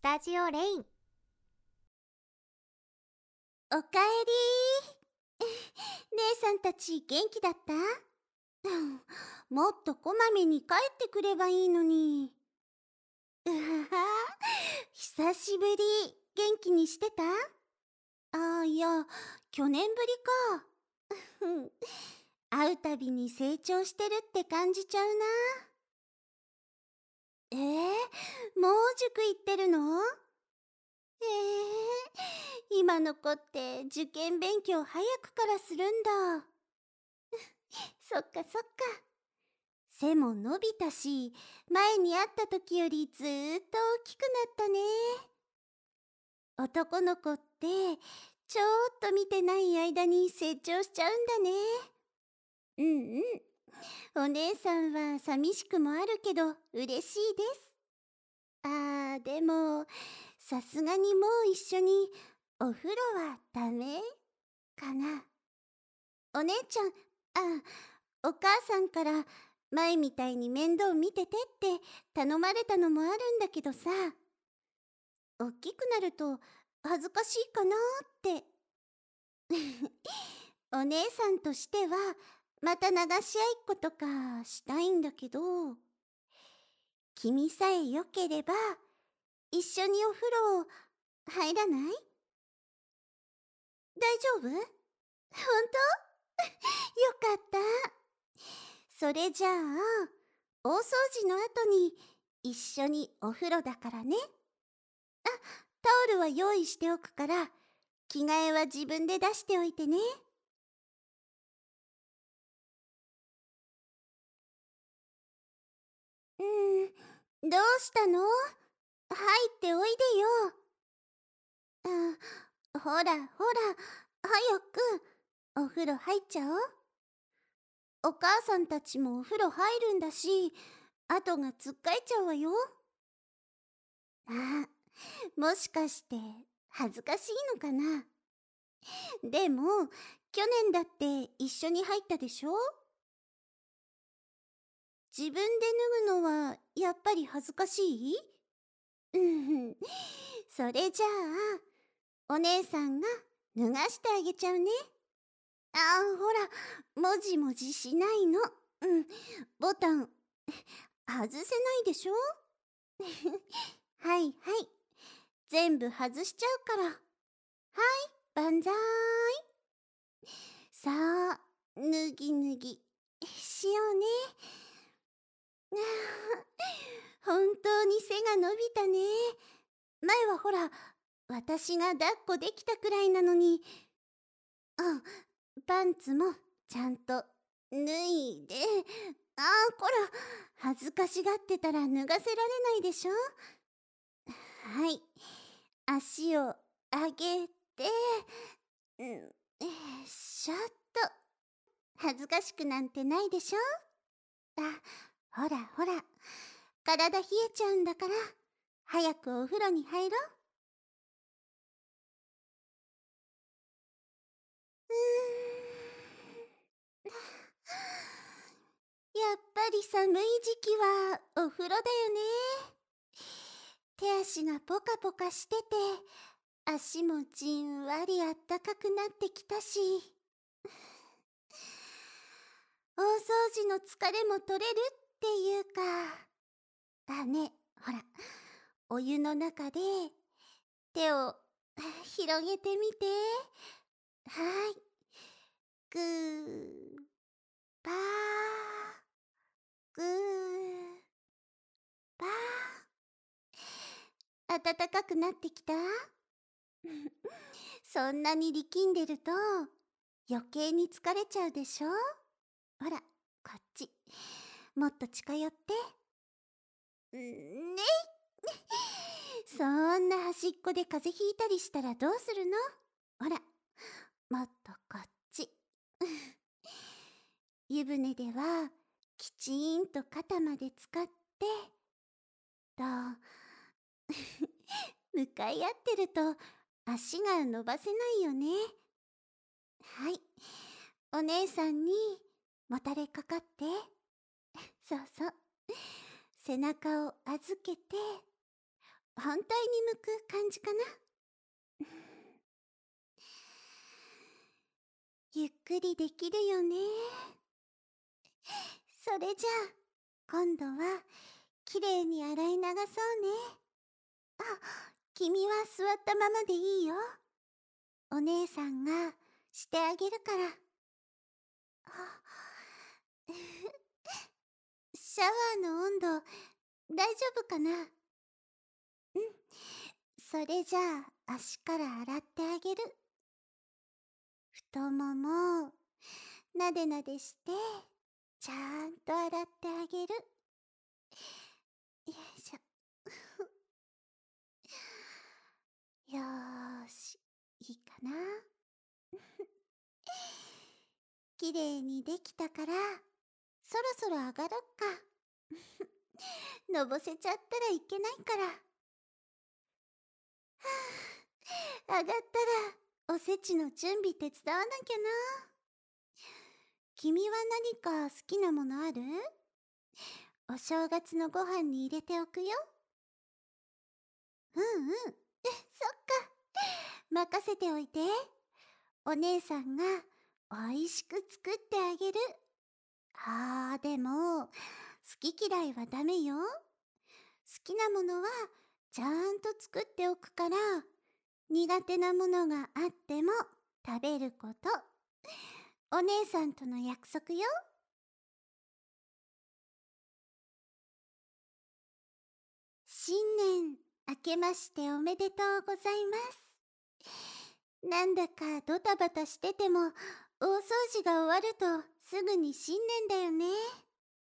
スタジオレイン。おかえり。姉さんたち元気だった？もっとこまめに帰ってくればいいのに。う わ久しぶり。元気にしてた？ああいや去年ぶりか。会うたびに成長してるって感じちゃうな。えー、もう塾行ってるの？えー、今の子って受験勉強早くからするんだ。そっかそっか。背も伸びたし前に会った時よりずーっと大きくなったね。男の子ってちょっと見てない間に成長しちゃうんだね。うんうん。お姉さんは寂しくもあるけど嬉しいです。あーでもさすがにもう一緒にお風呂はダメかな。お姉ちゃんあお母さんから前みたいに面倒見ててって頼まれたのもあるんだけどさ。大きくなると恥ずかしいかなーって。お姉さんとしてはまた流し合いっことかしたいんだけど君さえよければ一緒にお風呂入らない？大丈夫？本当？よかった。それじゃあ大掃除の後に一緒にお風呂だからね。あタオルは用意しておくから着替えは自分で出しておいてね。うん。どうしたの？入っておいでよ。あほらほら早く。お風呂入っちゃおう。お母さんたちもお風呂入るんだし後がつっかえちゃうわよ。あもしかして恥ずかしいのかな？でも去年だって一緒に入ったでしょ？自分で脱ぐのはやっぱり恥ずかしい？う んそれじゃあお姉さんが脱がしてあげちゃうね。あほらもじもじしないの。うんボタン外せないでしょ？はいはい。全部外しちゃうから。はい万歳。さあ脱ぎ脱ぎしようね。本当に背が伸びたね。前はほら私が抱っこできたくらいなのに。あパンツもちゃんと脱いで。ああこら恥ずかしがってたら脱がせられないでしょ？はい。足を上げてんしょっと。恥ずかしくなんてないでしょ？あほらほら。体冷えちゃうんだから早くお風呂に入ろう。やっぱり寒い時期はお風呂だよね。手足がポカポカしてて足もじんわりあったかくなってきたし。大掃除の疲れも取れるっていうか。だね。ほらお湯の中で手を広げてみて。はい。ぐーぱー。ぐーぱー。暖かくなってきた？そんなに力んでると余計に疲れちゃうでしょ？ほらこっち。もっと近寄って。ね。そんな端っこで風邪ひいたりしたらどうするの？ほらもっとこっち。湯船ではきちんと肩まで使ってと 向かい合ってると足が伸ばせないよね。はい。お姉さんにもたれかかって。そうそう背中を預けて反対に向く感じかな。ゆっくりできるよね。それじゃあ、今度は、きれいに洗い流そうね。あ、君は座ったままでいいよ。お姉さんがしてあげるから。あシャワーの温度、大丈夫かな？うん。それじゃあ、足から洗ってあげる。太もも、なでなでして、ちゃんと洗ってあげる。よいしょ。よーし、いいかな？きれいにできたから、そろそろ上がろっか。のぼせちゃったらいけないから。はあ、上がったら、おせちの準備手伝わなきゃな。君は何か好きなものある？お正月のご飯に入れておくよ。うんうん。そっか。任せておいて。お姉さんが美味しく作ってあげる。あー、でも、好き嫌いはダメよ。好きなものはちゃんと作っておくから、苦手なものがあっても食べること。お姉さんとの約束よ。新年明けましておめでとうございます。なんだかドタバタしてても大掃除が終わるとすぐに新年だよね。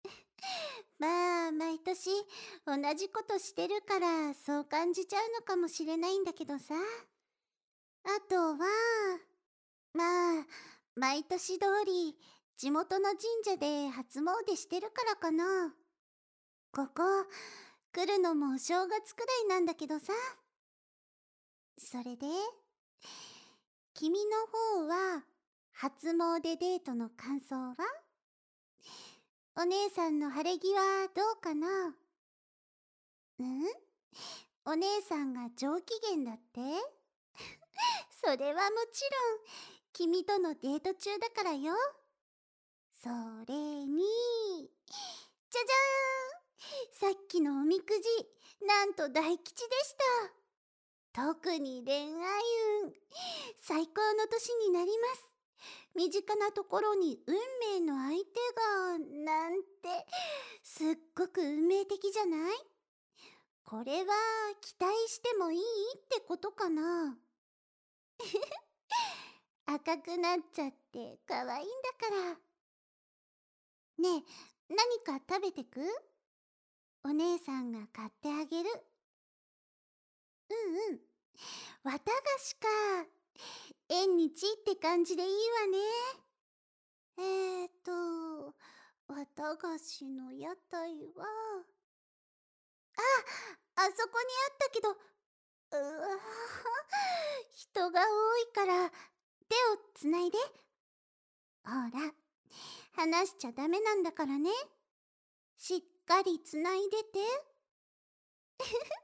まあ、毎年同じことしてるからそう感じちゃうのかもしれないんだけどさ。あとは、まあ、毎年通り地元の神社で初詣してるからかな。ここ、来るのもお正月くらいなんだけどさ。それで、君の方は初詣デートの感想は？お姉さんの晴れ着はどうかな？うん？お姉さんが上機嫌だって？それはもちろん君とのデート中だからよ。それに、じゃじゃーんさっきのおみくじ、なんと大吉でした。特に恋愛運、最高の年になります。身近なところに運命の相手が、なんて、すっごく運命的じゃない？これは期待してもいい？ってことかな？赤くなっちゃって可愛いんだから。ねえ、何か食べてく？お姉さんが買ってあげる。うんうん。綿菓子か。縁日って感じでいいわね。えーと、綿菓子の屋台は、あ、あそこにあったけど、うわ人が多いから手をつないで。ほら、話しちゃダメなんだからね。しっかりつないでて。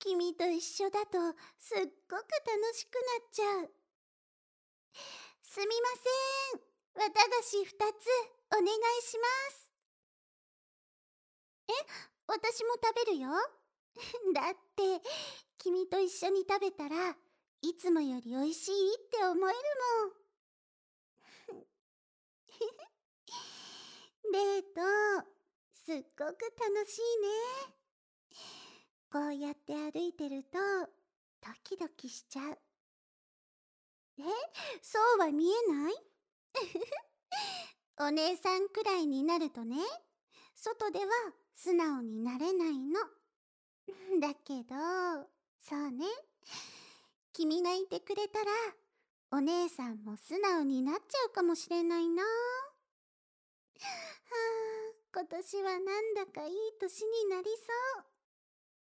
君と一緒だとすっごく楽しくなっちゃう。すみません。綿菓子二つお願いします。え、私も食べるよ。だって、君と一緒に食べたらいつもより美味しいって思えるもん。デート、すっごく楽しいね。こうやって歩いてると、ドキドキしちゃう。え、そうは見えない？お姉さんくらいになるとね、外では素直になれないの。だけど、そうね。君がいてくれたら、お姉さんも素直になっちゃうかもしれないな。は あ、今年はなんだかいい年になりそう。